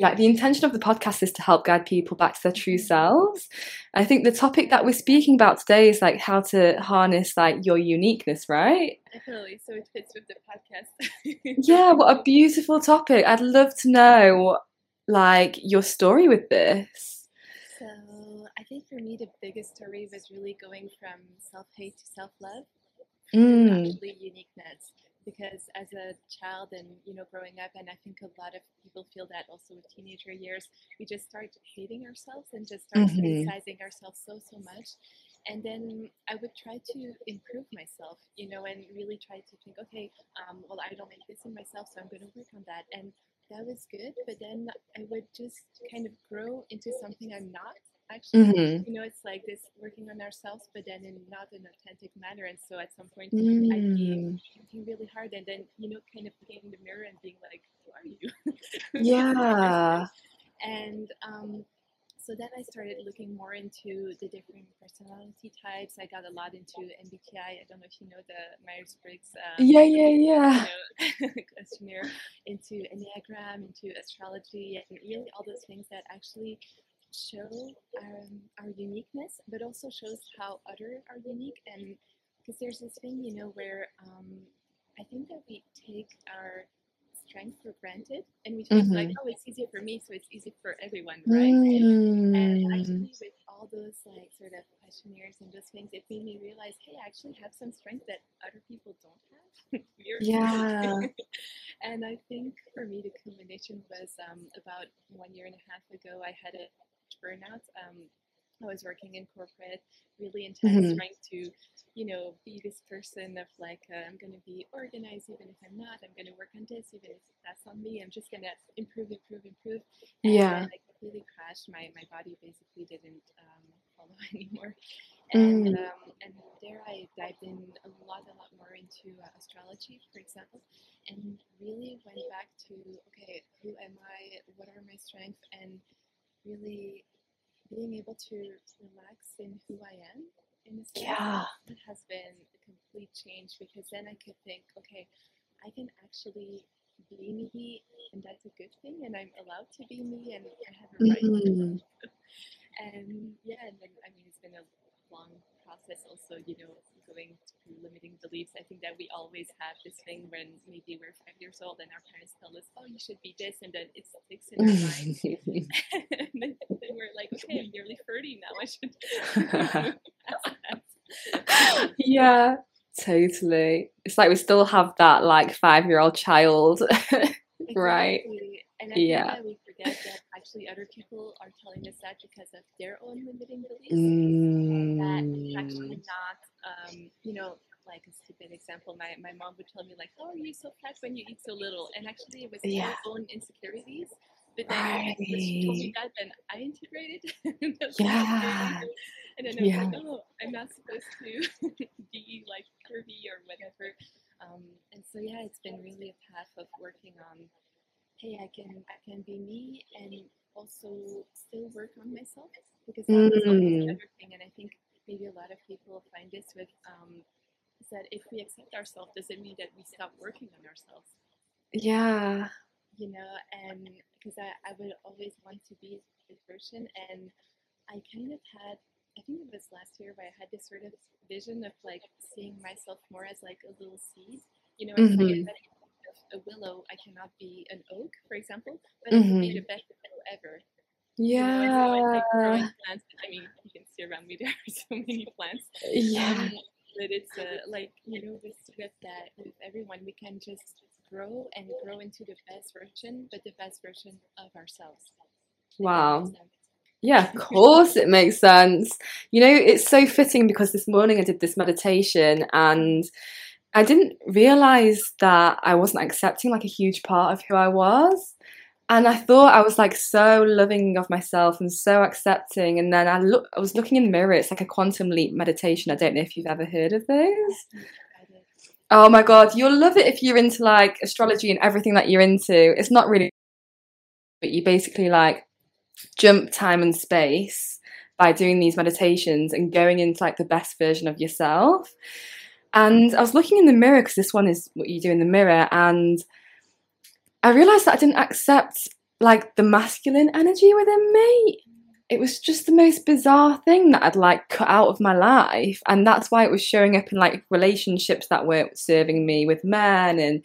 like the intention of the podcast is to help guide people back to their true selves. I think the topic that we're speaking about today is like how to harness like your uniqueness, right? Definitely. So it fits with the podcast. yeah, what a beautiful topic. I'd love to know like your story with this. So I think for me the biggest story was really going from self-hate to self-love. Mm. Actually uniqueness because as a child and you know growing up and i think a lot of people feel that also with teenager years we just start hating ourselves and just start Mhm. criticizing ourselves so so much and then i would try to improve myself you know and really try to think okay um, well i don't like this in myself so i'm going to work on that and that was good but then i would just kind of grow into something i'm not actually Mhm. you know it's like this working on ourselves but then in not an authentic manner and so at some point I'd be Mm. working really hard and then you know kind of looking in the mirror and being like who are you Yeah. and um, so then i started looking more into the different personality types i got a lot into mbti i don't know if you know the myers-briggs um, Yeah, yeah, yeah. you know, questionnaire into enneagram into astrology and really all those things that actually show um, our uniqueness but also shows how other are unique. And because there's this thing you know where um, i think that we take our strength for granted and we think like oh it's easier for me so it's easy for everyone right? And Mm. actually with all those like sort of questionnaires and those things it made me realize hey i actually have some strength that other people don't have. Yeah. and i think for me the culmination was um, about one year and a half ago i had a burnout um, i was working in corporate really intense Mhm. trying to you know be this person of like uh, i'm going to be organized even if i'm not i'm going to work on this even if that's on me i'm just going to improve improve improve and Yeah. I completely crashed. My my body basically didn't um, follow anymore, and Mm. um, and there I dived in a lot a lot more into uh, astrology, for example, and really went back to okay, who am I? What are my strengths? And really being able to relax in who I am. In sense, Yeah. it has been a complete change because then I could think, okay, I can actually be me, and that's a good thing, and I'm allowed to be me, and I have a right. to Mm. And yeah, and then I mean, it's been a long process. Also, you know, going through limiting beliefs. I think that we always have this thing when maybe we're five years old and our parents tell us, "Oh, you should be this," and then it sticks in our mind. and then, then we're like, "Okay, I'm nearly thirty now. I should." move past that." yeah, totally. It's like we still have that like five year old child. Right. And I Yeah. think that we forget that actually other people are telling us that because of their own limiting beliefs. That it's actually Mm. not, um, you know, like a stupid example. My, my mom would tell me like, "Oh, are you so fat when you eat so little?" And actually, it was Yeah. her own insecurities. But then when she told me that, then I integrated. and Yeah. And then I was Yeah. like, "Oh, I'm not supposed to be like curvy or whatever." Um, and so yeah, it's been really a path of working on, hey, I can I can be me and also still work on myself because that was the Mm. thing. And I think maybe a lot of people find this with um, is that if we accept ourselves, does it mean that we stop working on ourselves? Yeah. You know, and because I, I would always want to be this version, and I kind of had. I think it was last year where I had this sort of vision of like seeing myself more as like a little seed. You know, it's like a willow, I cannot be an oak, for example, but I can be the best willow ever. You know, so I Yeah. growing plants. I mean, you can see around me there are so many plants. Yeah. Um, but it's uh, like you know, with with that with everyone, we can just grow and grow into the best version, but the best version of ourselves. Wow. Yeah, of course it makes sense. You know, it's so fitting because this morning I did this meditation and I didn't realize that I wasn't accepting like a huge part of who I was. And I thought I was like so loving of myself and so accepting. And then I look I was looking in the mirror, it's like a quantum leap meditation. I don't know if you've ever heard of those. Oh my god, you'll love it if you're into like astrology and everything that you're into. It's not really but you basically like jump time and space by doing these meditations and going into like the best version of yourself. And I was looking in the mirror because this one is what you do in the mirror, and I realized that I didn't accept like the masculine energy within me. It was just the most bizarre thing that I'd like cut out of my life. And that's why it was showing up in like relationships that weren't serving me with men and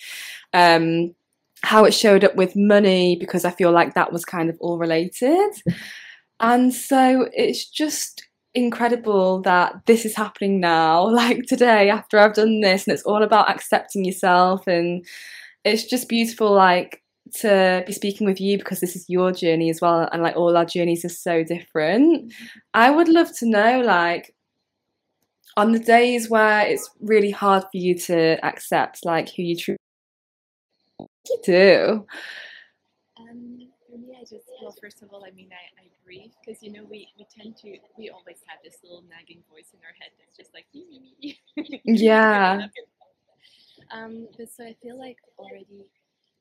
um how it showed up with money because I feel like that was kind of all related. And so it's just incredible that this is happening now, like today after I've done this, and it's all about accepting yourself. And it's just beautiful, like to be speaking with you because this is your journey as well, and like all our journeys are so different. I would love to know, like, on the days where it's really hard for you to accept, like, who you truly you do? Me, I just well, first of all, I mean, I, I breathe because you know we we tend to we always have this little nagging voice in our head that's just like yeah. um, but so I feel like already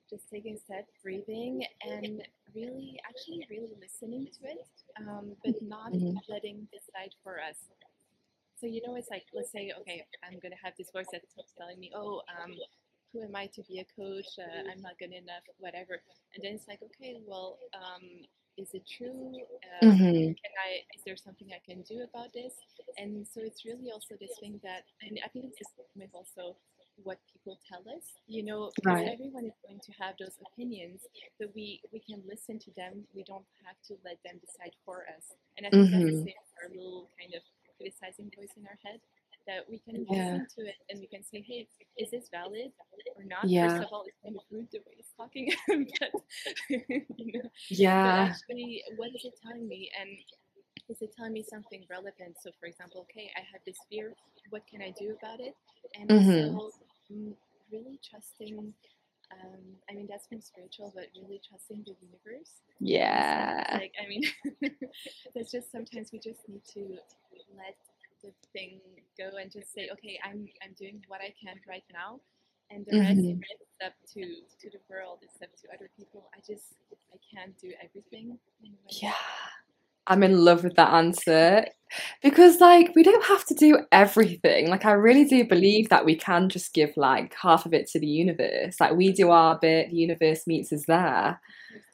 just taking a step, breathing, and really, actually, really listening to it, um, but not mm-hmm. letting decide for us. So you know, it's like let's say, okay, I'm gonna have this voice that's telling me, oh, um, who am I to be a coach? Uh, I'm not good enough, whatever. And then it's like, okay, well, um, is it true? Um, mm-hmm. Can I? Is there something I can do about this? And so it's really also this thing that, and I think it's with also what people tell us. You know, right. everyone is going to have those opinions, but we we can listen to them. We don't have to let them decide for us. And I think mm-hmm. that's the same for our little kind of criticizing voice in our head that we can yeah. listen to it and we can say, hey, is this valid or not? Yeah. First of all, it's kind of rude the way he's talking, but you know, yeah. But actually, what is it telling me? And is it telling me something relevant? So, for example, okay, I have this fear. What can I do about it? And mm-hmm. so, mm, really trusting. Um, I mean, that's more spiritual, but really trusting the universe. Yeah. Like, I mean, that's just sometimes we just need to let the thing go and just say, okay, I'm I'm doing what I can right now, and the mm-hmm. rest is up to to the world, it's up to other people. I just I can't do everything. Yeah. I'm in love with that answer. Because like we don't have to do everything. Like i really do believe that we can just give like half of it to the universe. Like we do our bit the universe meets us there.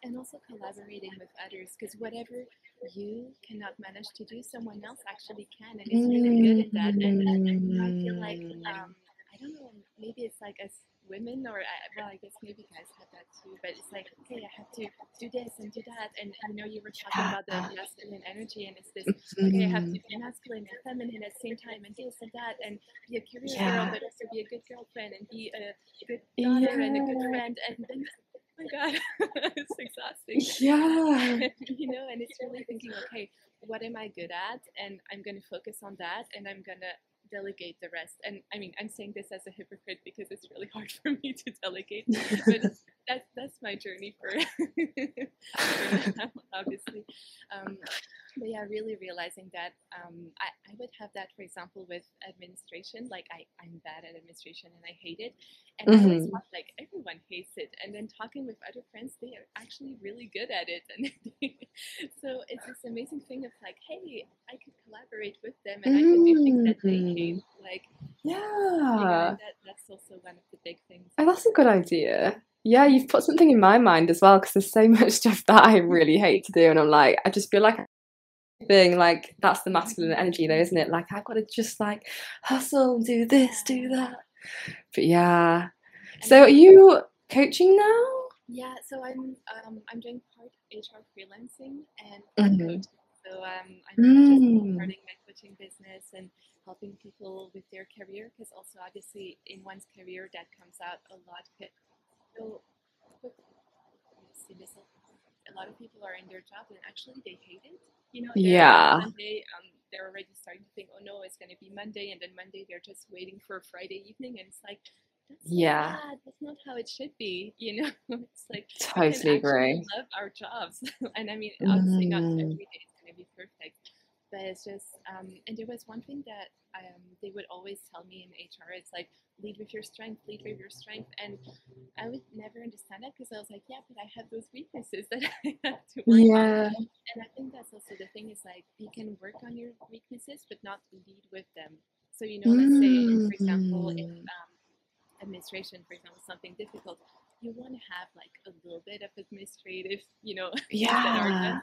And also collaborating with others because whatever you cannot manage to do someone else actually can and is really good at that. And, and i feel like um, i don't know maybe it's like as women or uh, well i guess maybe guys have that too but it's like okay i have to do this and do that and you know you were talking about the masculine energy and it's this okay i have to mm-hmm. be masculine and feminine at the same time and this and that and be a career yeah. girl but also be a good girlfriend and be a good daughter yeah. and a good friend and then oh my god it's exhausting yeah you know and it's really thinking okay what am i good at and i'm going to focus on that and i'm going to delegate the rest. And I mean, I'm saying this as a hypocrite because it's really hard for me to delegate, but that's that's my journey for, obviously. Um, but yeah, really realizing that um, I, I would have that, for example, with administration. Like I, I'm bad at administration and I hate it. And mm-hmm. I always thought like everyone hates it. And then talking with other friends, they are actually really good at it. And so it's this amazing thing of like, hey, I could collaborate with them and mm-hmm. I could do things that they hate. Like yeah, that, that's also one of the big things. Oh, that's a good idea. Yeah, you've put something in my mind as well because there's so much stuff that I really hate to do, and I'm like, I just feel like being like that's the masculine energy though isn't it like i've got to just like hustle do this do that but yeah so are you coaching now yeah so i'm um, i'm doing part hr freelancing and mm-hmm. so um, i'm mm. just starting my coaching business and helping people with their career because also obviously in one's career that comes out a lot so a lot of people are in their job and actually they hate it you know, yeah. Monday, um, they're already starting to think, oh no, it's going to be Monday, and then Monday they're just waiting for Friday evening, and it's like, that's yeah, bad. that's not how it should be. You know, it's like totally agree. Love our jobs, and I mean, obviously mm. not every day is going to be perfect, but it's just, um, and there was one thing that um, they would always tell me in HR. It's like lead with your strength, lead with your strength, and I would never understand that because I was like, yeah, but I have those weaknesses that I have to work yeah. on. And I think that's also the thing is like you can work on your weaknesses, but not lead with them. So you know, let's say, for example, if mm. um, administration, for example, something difficult, you want to have like a little bit of administrative, you know, Yeah.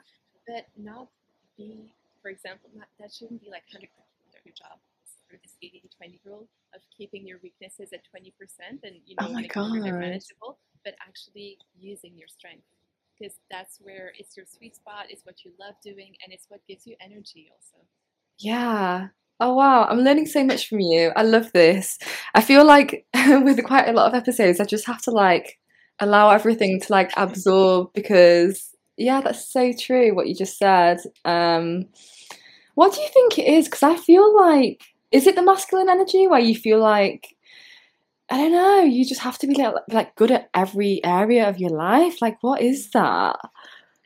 but not be, for example, not, that shouldn't be like 100% of your job. Sort of this 80 to 20 rule of keeping your weaknesses at 20% and, you Oh know, my making they're God. manageable, but actually using your strength. Because that's where it's your sweet spot, it's what you love doing, and it's what gives you energy also. Yeah. Oh wow, I'm learning so much from you. I love this. I feel like with quite a lot of episodes, I just have to like allow everything to like absorb because yeah, that's so true what you just said. Um, what do you think it is? Because I feel like is it the masculine energy where you feel like I don't know, you just have to be like, like good at every area of your life? Like what is that?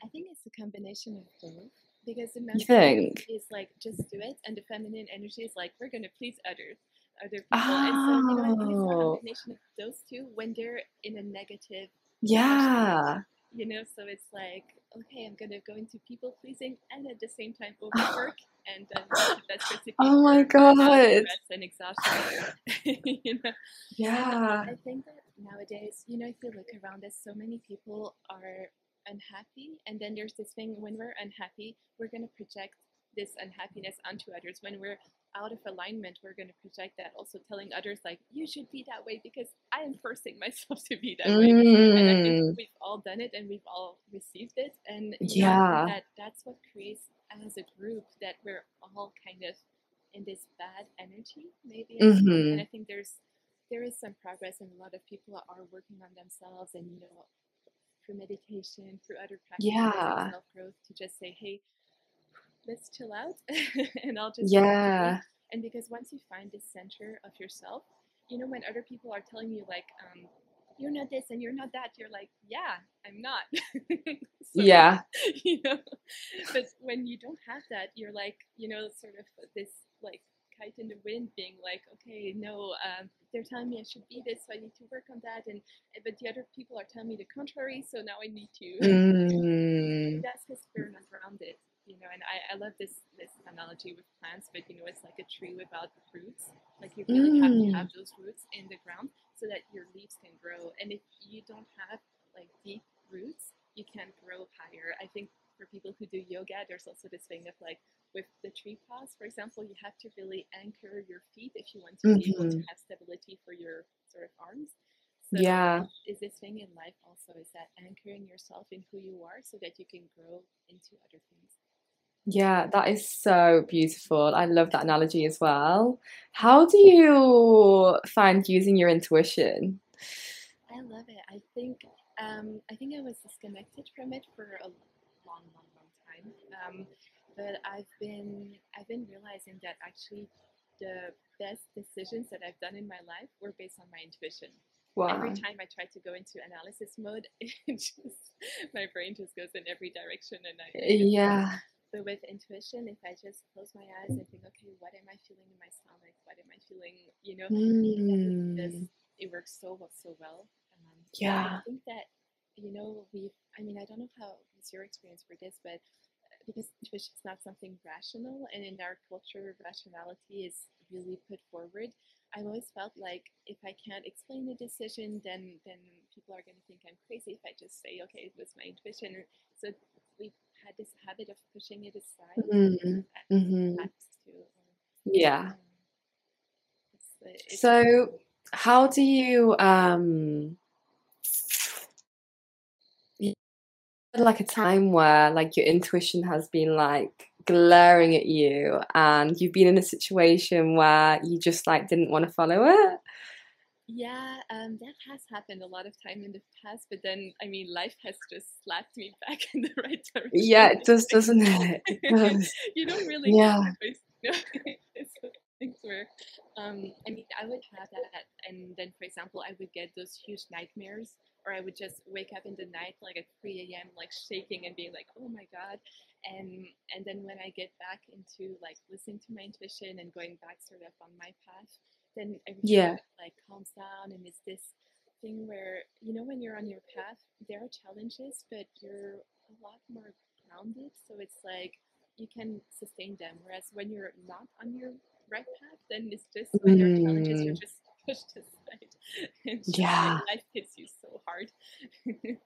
I think it's a combination of both. Because the masculine is like just do it, and the feminine energy is like we're gonna please others, other people. And so you know, I think it's a Oh, combination of those two when they're in a negative emotion. yeah. You know, so it's like okay, I'm gonna go into people pleasing and at the same time overwork, and uh, then that's recipe Oh my God. stress, and exhaustion. you know. Yeah. I think that nowadays, you know, if you look around us, so many people are unhappy. And then there's this thing when we're unhappy, we're to project this unhappiness onto others. When we're out of alignment, we're going to project that also telling others, like, you should be that way because I am forcing myself to be that way. And I think Mm, we've all done it and we've all received it. And, yeah. that that's what creates as a group that we're all kind of in this bad energy, maybe way. And I think there's there is some progress and a lot of people are working on themselves and you know through meditation through other practices Yeah. self-growth to just say hey let's chill out and i'll just work with me Yeah. and because once you find this center of yourself you know when other people are telling you like um you're not this and you're not that you're like yeah i'm not so Yeah. you know but when you don't have that you're like you know sort of this like kite in the wind being like okay no um, they're telling me i should be this so i need to work on that and eh, but the other people are telling me the contrary so now i need to Mm, that's because we're not grounded you know and I, I love this this analogy with plants but you know it's like a tree without the roots. Like you really have to mm, have those roots in the ground so that your leaves can grow. And if you don't have like deep roots you can't grow higher. I think for people who do yoga there's also this thing of like with the tree pose for example you have to really anchor your feet if you want to be able to mhm. have stability for your sort of arms. So Yeah. is this thing in life also is that anchoring yourself in who you are so that you can grow into other things Yeah, that is so beautiful. I love that analogy as well. How do you find using your intuition? I love it. I think um, I think I was disconnected from it for a long, long, long time. Um, but I've been I've been realizing that actually the best decisions that I've done in my life were based on my intuition. Every time I try to go into analysis mode, it just my brain just goes in every direction and I, lost. Yeah. But with intuition, if I just close my eyes and think, okay, what am I feeling in my stomach? What am I feeling? You know, Mm, it works so well, so well. Um, and I think that you know we. I mean, I don't know how is your experience for this, but uh, because intuition is not something rational, and in our culture, rationality is really put forward. I've always felt like if I can't explain a decision, then then people are going to think I'm crazy if I just say, okay, it was my intuition. So had this habit of pushing it aside Mm, hmm times too. Yeah. Um, it's, it's So, how do you um like a time where like your intuition has been like glaring at you and you've been in a situation where you just like didn't want to follow it? Yeah, um, that has happened a lot of time in the past, but then I mean, life has just slapped me back in the right direction. Yeah, it does, doesn't it? It does. you don't really Yeah. get the choice, you know? it's one of those things where, um, I mean, I would have that, and then, for example, I would get those huge nightmares, or I would just wake up in the night like at 3 a.m., like shaking and being like, "Oh my god!" And and then when I get back into like listening to my intuition and going back sort of on my path, then everything Yeah. like calms down and it's this thing where you know when you're on your path there are challenges but you're a lot more grounded so it's like you can sustain them whereas when you're not on your right path then it's just when there are challenges you're Mm, just pushed aside and Yeah. life hits you so hard.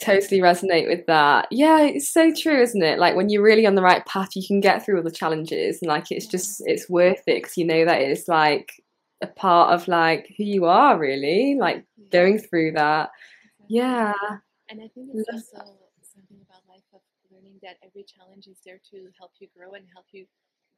totally resonate with that. Yeah, it's so true, isn't it? Like when you're really on the right path, you can get through all the challenges, and like it's just it's worth it because you know that it's like a part of like who you are, really. Like going through that. Yeah, And I think it's also something about life of learning that every challenge is there to help you grow and help you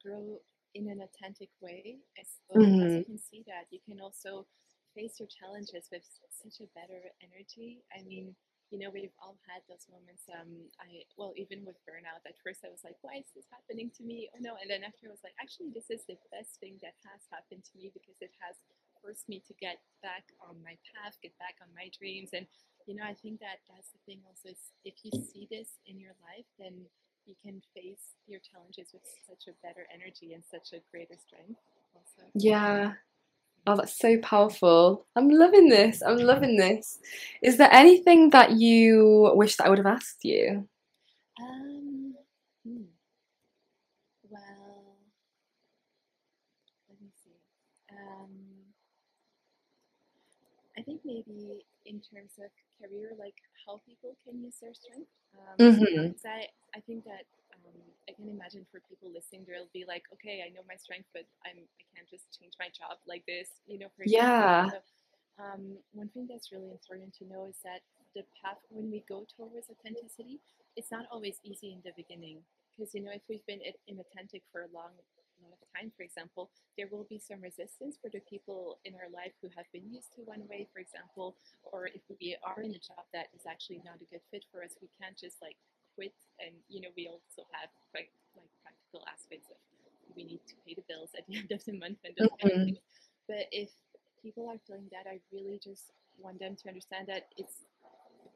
grow in an authentic way. And so as hmm you can see that, you can also face your challenges with such a better energy. I mean, you know, we've all had those moments. Um, I well, even with burnout, at first I was like, why is this happening to me? Oh no! And then after I was like, actually, this is the best thing that has happened to me because it has forced me to get back on my path, get back on my dreams, and you know, I think that that's the thing. Also, is if you see this in your life, then you can face your challenges with such a better energy and such a greater strength. Also, Yeah. Oh, that's so powerful. I'm loving this. I'm loving this. Is there anything that you wish that I would have asked you? um, hmm, well, let me see. Um, I think maybe in terms of career, like how people can use their strength. Um, hmm because I, I think that um, I can imagine for people listening, they'll be like, okay, I know my strength, but I'm I can't just change my job like this, you know, for. Yeah. So um, one thing that's really important to know is that the path when we go towards authenticity, it's not always easy in the beginning. Because you know, if we've been inauthentic for a long amount of time, for example, there will be some resistance for the people in our life who have been used to one way, for example, or if we are in a job that is actually not a good fit for us, we can't just like quit. And you know, we also have quite like practical aspects of we need to pay the bills at the end of the month and those kind of hmm things. But if people are feeling that, I really just want them to understand that it's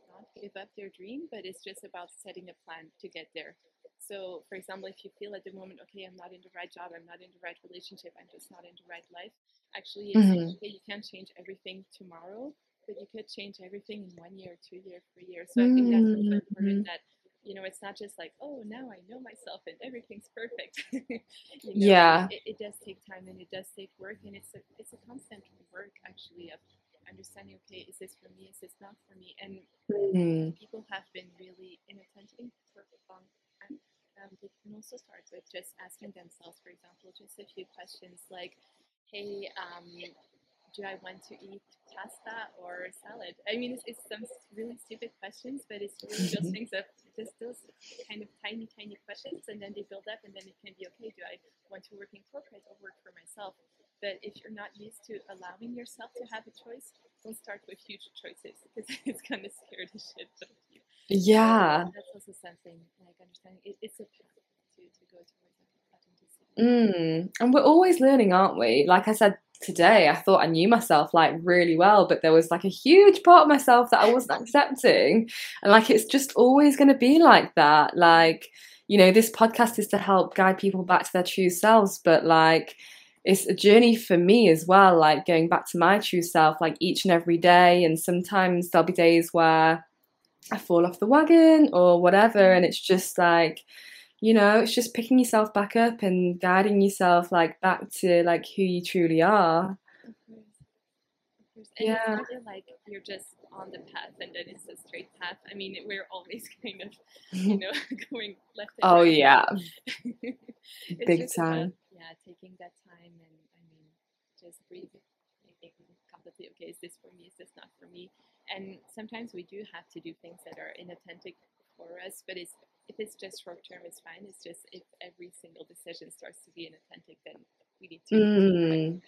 not give up their dream, but it's just about setting a plan to get there. So, for example, if you feel at the moment, okay, I'm not in the right job, I'm not in the right relationship, I'm just not in the right life, actually, it's hmm okay, you can't change everything tomorrow, but you could change everything in one year, two years, three years. So, I think that's also hmm important that you know it's not just like oh now i know myself and everything's perfect you know Yeah. it, it does take time and it does take work and it's a it's a constant work actually of understanding okay is this for me is this not for me and hmm people have been really inattentive for a long time um, they can also start with just asking themselves for example just a few questions like hey um, do I want to eat pasta or salad? I mean, it's, it's some really stupid questions, but it's really those things of those kind of tiny, tiny questions, and then they build up, and then it can be okay. Do I want to work in corporate or work for myself? But if you're not used to allowing yourself to have a choice, don't start with huge choices because it's gonna scare the shit out of you. So Yeah. that's also something like understanding it, it's a path to, to go towards authenticity. Mm. And we're always learning, aren't we? Like I said today, I thought I knew myself like really well, but there was like a huge part of myself that I wasn't accepting. And like it's just always going to be like that. Like, you know, this podcast is to help guide people back to their true selves, but like it's a journey for me as well, like going back to my true self, like each and every day. And sometimes there'll be days where I fall off the wagon or whatever, and it's just like, you know, it's just picking yourself back up and guiding yourself like back to like who you truly are. Of course, of course. And it's Yeah. never like you're just on the path and then it's a straight path. I mean, we're always kind of, you know, going left and Oh right. yeah, big just about, time. yeah, taking that time and I mean, just breathing, completely, okay, is this for me? Is this not for me? And sometimes we do have to do things that are inauthentic for us, but it's if it's just short term, it's fine. It's just if every single decision starts to be inauthentic, then we need to. Mm.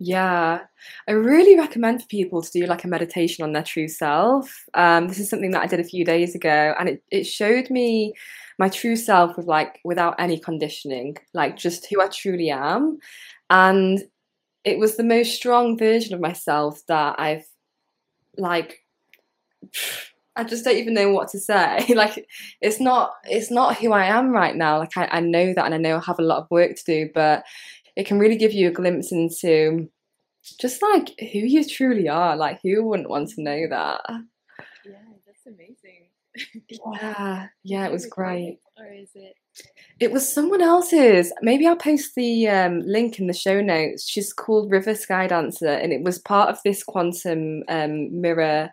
Yeah, I really recommend for people to do like a meditation on their true self. Um, this is something that I did a few days ago, and it, it showed me my true self with like without any conditioning, like just who I truly am. And it was the most strong version of myself that I've like I just don't even know what to say. like it's not it's not who I am right now. Like I, I know that and I know I have a lot of work to do, but it can really give you a glimpse into just like who you truly are. Like who wouldn't want to know that? Yeah, that's amazing. Yeah, yeah, it was great. or is it? It was someone else's. Maybe I'll post the um, link in the show notes. She's called River Sky Dancer, and it was part of this quantum um, mirror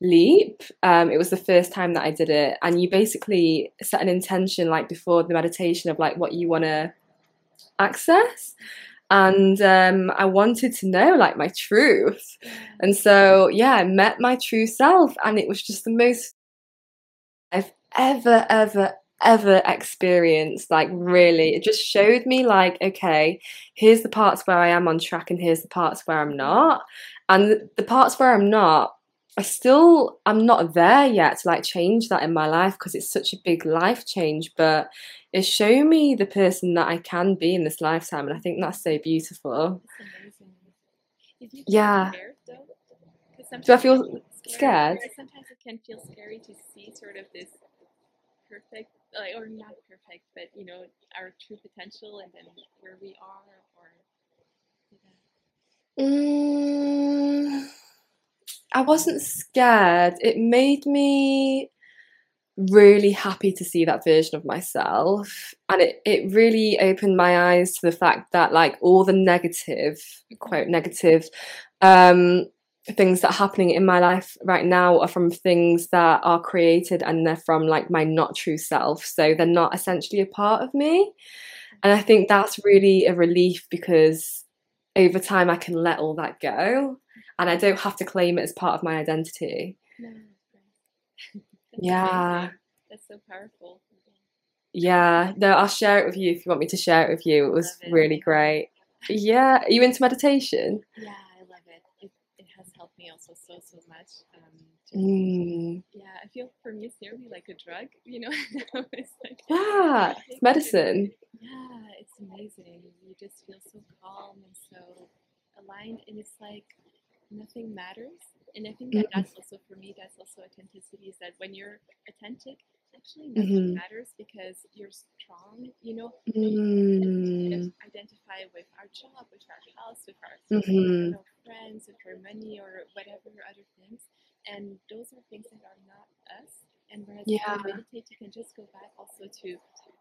leap. Um, it was the first time that I did it, and you basically set an intention like before the meditation of like what you want to access. And um, I wanted to know like my truth. And so, yeah, I met my true self, and it was just the most I've ever, ever, ever experienced. Like, really, it just showed me, like, okay, here's the parts where I am on track, and here's the parts where I'm not. And the parts where I'm not, I still I'm not there yet to like change that in my life because it's such a big life change, but it's shown me the person that I can be in this lifetime, and I think that's so beautiful. That's amazing. Did you feel Yeah. scared Do I feel be scared? Sometimes it can feel scary to see sort of this perfect, like, or not perfect, but you know, our true potential and then where we are, or yeah. Mm, I wasn't scared. It made me really happy to see that version of myself. And it, it really opened my eyes to the fact that like all the negative, quote negative, um things that are happening in my life right now are from things that are created and they're from like my not true self. So they're not essentially a part of me. And I think that's really a relief because over time I can let all that go and I don't have to claim it as part of my identity. No, Yeah. amazing. That's so powerful. Yeah, no, I'll share it with you if you want me to share it with you. It was it. really great. Yeah, are you into meditation? Yeah, I love it. It, it has helped me also so so much. Um, Mm. yeah, I feel for me it's nearly like a drug. You know, it's like Yeah, it's medicine. Yeah, it's amazing. You just feel so calm and so aligned, and it's like nothing matters. And I think that Mm. that's also for me. That's also authenticity. Is that when you're authentic, actually nothing Mhm. matters because you're strong. You know, we tend to Mm. of identify with our job, with our house, with our you know, friends, with our money, or whatever other things. And those are things that are not us. And whereas when Yeah. you meditate, you can just go back also to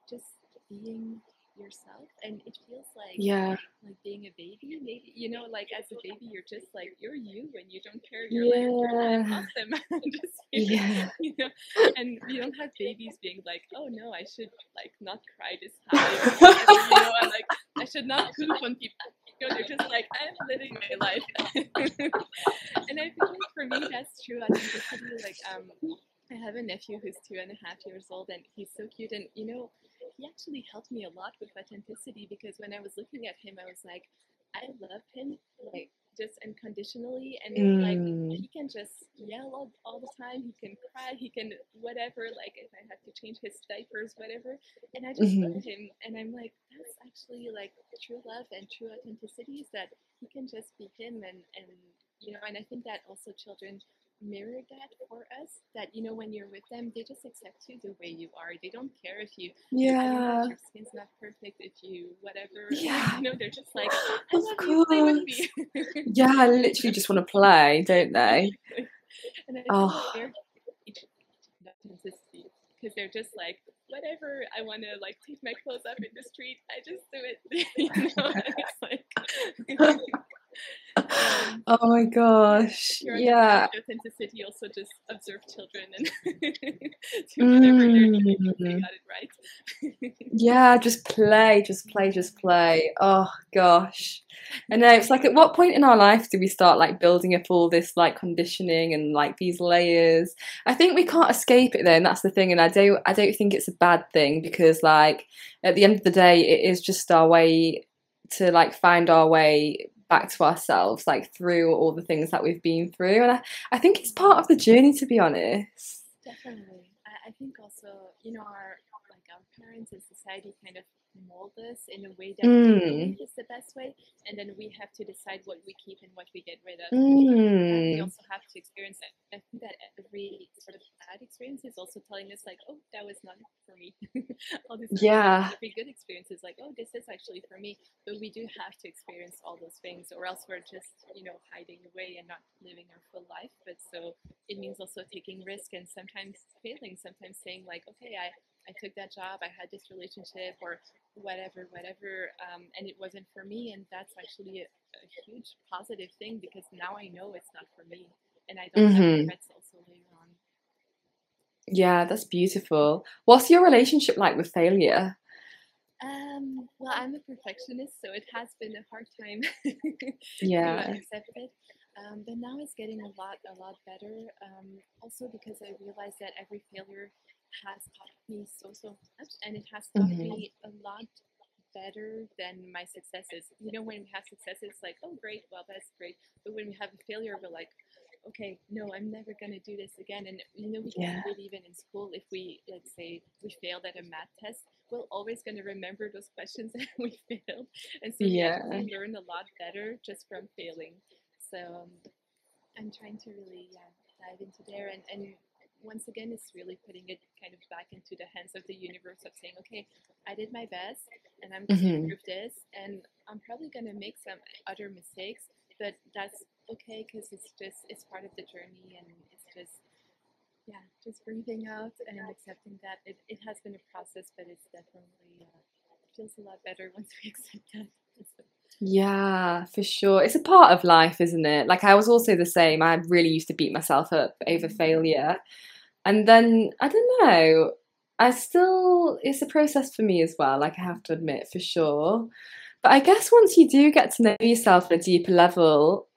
just being yourself, and it feels like Yeah. like being a baby. Maybe you know, like as a baby, you're just like you're you, and you don't care. You're like you're like Yeah. awesome. just Yeah. you know, and you don't have babies being like, oh no, I should like not cry this high, or you know, and like I should not poop on people. You know, they're just like I'm living my life, and I feel like for me that's true i think authenticity. Like um, I have a nephew who's two and a half years old, and he's so cute. And you know, he actually helped me a lot with authenticity because when I was looking at him, I was like, I love him like just unconditionally, and it's like Mm. he can just yell all, all the time. He can cry. He can whatever. Like if I have to change his diapers, whatever. And I just love him, and I'm like, that's actually like true love and true authenticity is that he can just be him, and and you know, and I think that also children mirror that for us that you know when you're with them they just accept you the way you are they don't care if you I don't know Yeah. if your skin's not perfect if you whatever Yeah. you know they're just like I Of love you play with course. me Yeah, I literally just want to play, don't they? and Oh. like they're authenticity because they're just like whatever I want to like take my clothes off in the street I just do it you know it's like Oh my gosh. Yeah. authenticity also just observe children and whatever they're doing if they Mm. got it right. Yeah, just play, just play, just play. Oh gosh. I know it's like at what point in our life do we start like building up all this like conditioning and like these layers? I think we can't escape it though, and that's the thing. And I don't I don't think it's a bad thing because like at the end of the day it is just our way to like find our way back to ourselves, like through all the things that we've been through. And I, I think it's part of the journey to be honest. Definitely. I, I think also, you know, our like our parents and society kind of mold this in a way that Mm. is the best way, and then we have to decide what we keep and what we get rid of. And we Mm. also have to experience it. I think that every sort of bad experience is also telling us like, oh, that was not for me. Yeah. every good experience is like, oh, this is actually for me. But we do have to experience all those things, or else we're just, you know, hiding away and not living our full life. But so it means also taking risk and sometimes failing, sometimes saying like, okay, I I took that job, I had this relationship, or whatever, whatever, um, and it wasn't for me. And that's actually a, a, huge positive thing because now I know it's not for me, and I don't mm-hmm. have regrets also later on. Yeah, that's beautiful. What's your relationship like with failure? Um, well, I'm a perfectionist, so it has been a hard time yeah. to accept it. Um, but now it's getting a lot, a lot better. Um, also because I realized that every failure has taught me so, so much, and it has taught mm-hmm. me a lot better than my successes. You know, when we have successes, like, oh, great, well, that's great. But when we have a failure, we're like, okay, no, I'm never going to do this again. And you know, we can do it even in school. If we, let's say, we failed at a math test, we're always going to remember those questions that we failed. And so yeah. we learn a lot better just from failing. So um, I'm trying to really yeah, dive into there. And, and once again, it's really putting it kind of back into the hands of the universe of saying, okay, I did my best and I'm going to mm-hmm. improve this. And I'm probably going to make some other mistakes, but that's okay because it's just, it's part of the journey and it's just, yeah, just breathing out and accepting that it, it has been a process, but it's definitely uh, feels a lot better once we accept that. Yeah, for sure. It's a part of life, isn't it? Like I was also the same. I really used to beat myself up over mm-hmm. failure. And then I don't know, I still it's a process for me as well, like I have to admit for sure. But I guess once you do get to know yourself on a deeper level,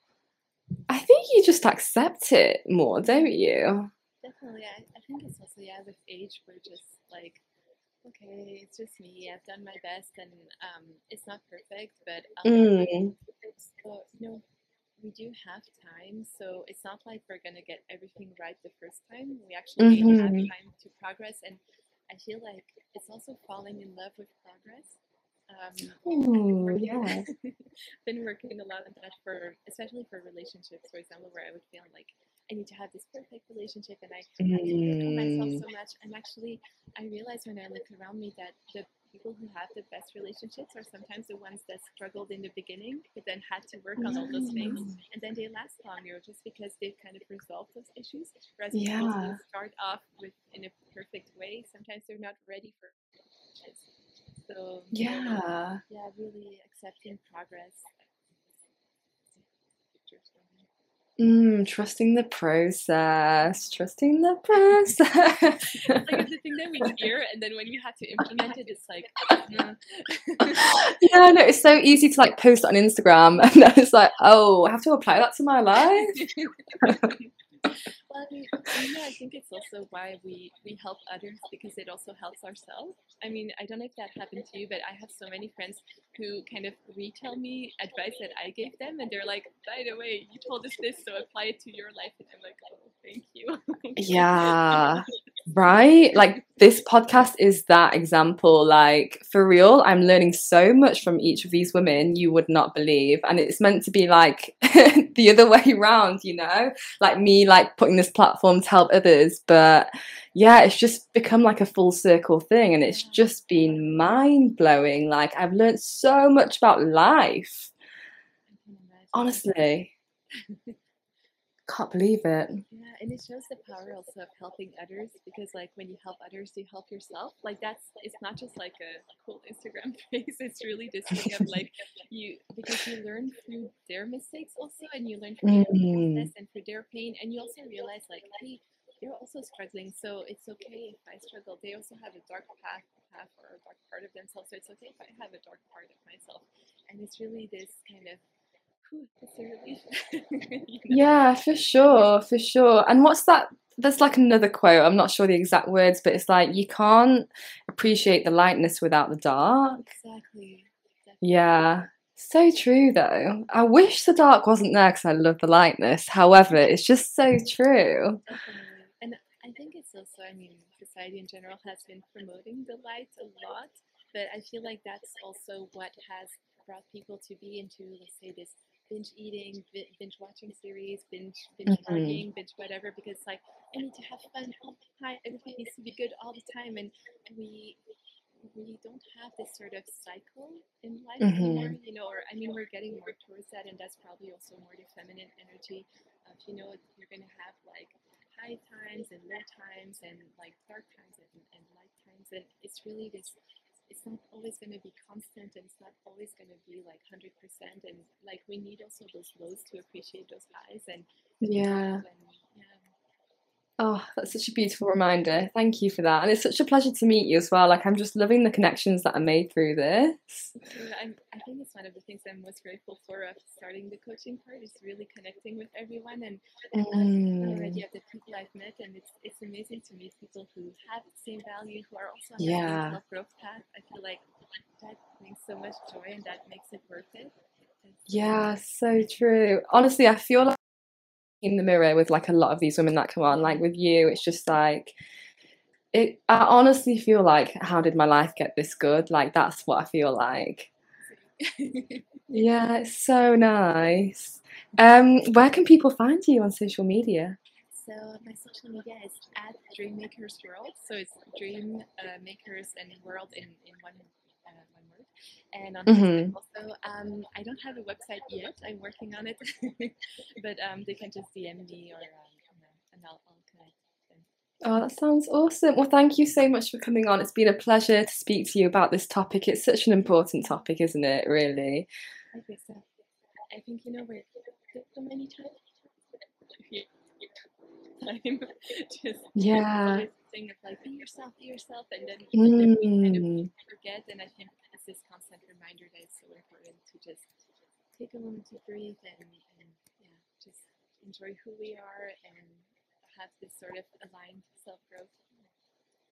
I think you just accept it more, don't you? Definitely. I, I think it's also yeah, with age we're just like okay, it's just me. I've done my best, and um, it's not perfect, but um, mm. uh, you know, we do have time, so it's not like we're gonna get everything right the first time. We actually mm-hmm. have time to progress, and I feel like it's also falling in love with progress. Um, Ooh, yeah. been working a lot on that for, especially for relationships, for example, where I would feel like I need to have this perfect relationship and I, mm. I work on myself so much. And actually, I realize when I look around me that the people who have the best relationships are sometimes the ones that struggled in the beginning, but then had to work on all those things. Mm. And then they last longer just because they've kind of resolved those issues. Whereas yeah. people who start off with in a perfect way, sometimes they're not ready for it. So yeah, yeah, really accepting progress. Mm, trusting the process, trusting the process. like it's the thing that we hear, and then when you have to implement it, it's like, yeah, no, it's so easy to like post on Instagram, and then it's like, oh, I have to apply that to my life. You know, I think it's also why we we help others because it also helps ourselves. I mean, I don't know if that happened to you, but I have so many friends who kind of retell me advice that I gave them, and they're like, "By the way, you told us this, so apply it to your life." And I'm like, "Oh, thank you." yeah, right. Like this podcast is that example. Like for real, I'm learning so much from each of these women you would not believe, and it's meant to be like the other way around, you know, like me like putting this platform to help others. But yeah, it's just become like a full circle thing and it's just been mind blowing. Like I've learned so much about life. Honestly. Can't believe it. Yeah, and it shows the power also of helping others because, like, when you help others, you help yourself. Like, that's it's not just like a cool Instagram face. It's really this thing of like you because you learn through their mistakes also, and you learn from mm. their and through their pain, and you also realize like, hey, they're also struggling, so it's okay if I struggle. They also have a dark path, path or a dark part of themselves, so it's okay if I have a dark part of myself. And it's really this kind of yeah, for sure, for sure. And what's that? There's like another quote. I'm not sure the exact words, but it's like you can't appreciate the lightness without the dark. Exactly. Yeah. So true, though. I wish the dark wasn't there because I love the lightness. However, it's just so true. Definitely. And I think it's also, I mean, society in general has been promoting the light a lot, but I feel like that's also what has brought people to be into, let's say, this binge eating, binge watching series, binge binge mm-hmm. binge whatever, because like I need to have fun all the time. Everything needs to be good all the time, and we we don't have this sort of cycle in life mm-hmm. anymore. You know, or I mean, we're getting more towards that, and that's probably also more the feminine energy. Of, you know, you're going to have like high times and low times and like dark times and, and light times and, it's really this. It's not always going to be constant, and it's not always going to be like hundred percent. And like we need also those lows to appreciate those highs. And Yeah. when, yeah, Oh, that's such a beautiful reminder. Thank you for that. And it's such a pleasure to meet you as well. Like, I'm just loving the connections that I made through this. I'm, I think it's one of the things I'm most grateful for of starting the coaching part is really connecting with everyone and and Mm. already of the people I've met and it's it's amazing to meet people who have the same value who are also on the Yeah. self growth path. I feel like that brings so much joy and that makes it worth it. Yeah, so true. Honestly, I feel like in the mirror with like a lot of these women that come on, like with you, it's just like it I honestly feel like how did my life get this good? Like that's what I feel like. Yeah, it's so nice. Um, where can people find you on social media? So my social media is at Dream Makers World. So it's Dream uh, Makers and World in, in one. And on Mhm. Also, um, I don't have a website yet. I'm working on it, but um, they can just DM me or um, and I'll, I'll connect. Oh, that sounds awesome. Well, thank you so much for coming on. It's been a pleasure to speak to you about this topic. It's such an important topic, isn't it, really? I think so. I think you know we're so many times. Yeah. Time just Yeah. thing of like be yourself, be yourself, and then we kind of Mm. forget. And I think this constant reminder that it's so important to just take a moment to breathe and, and yeah, just enjoy who we are and have this sort of aligned self growth.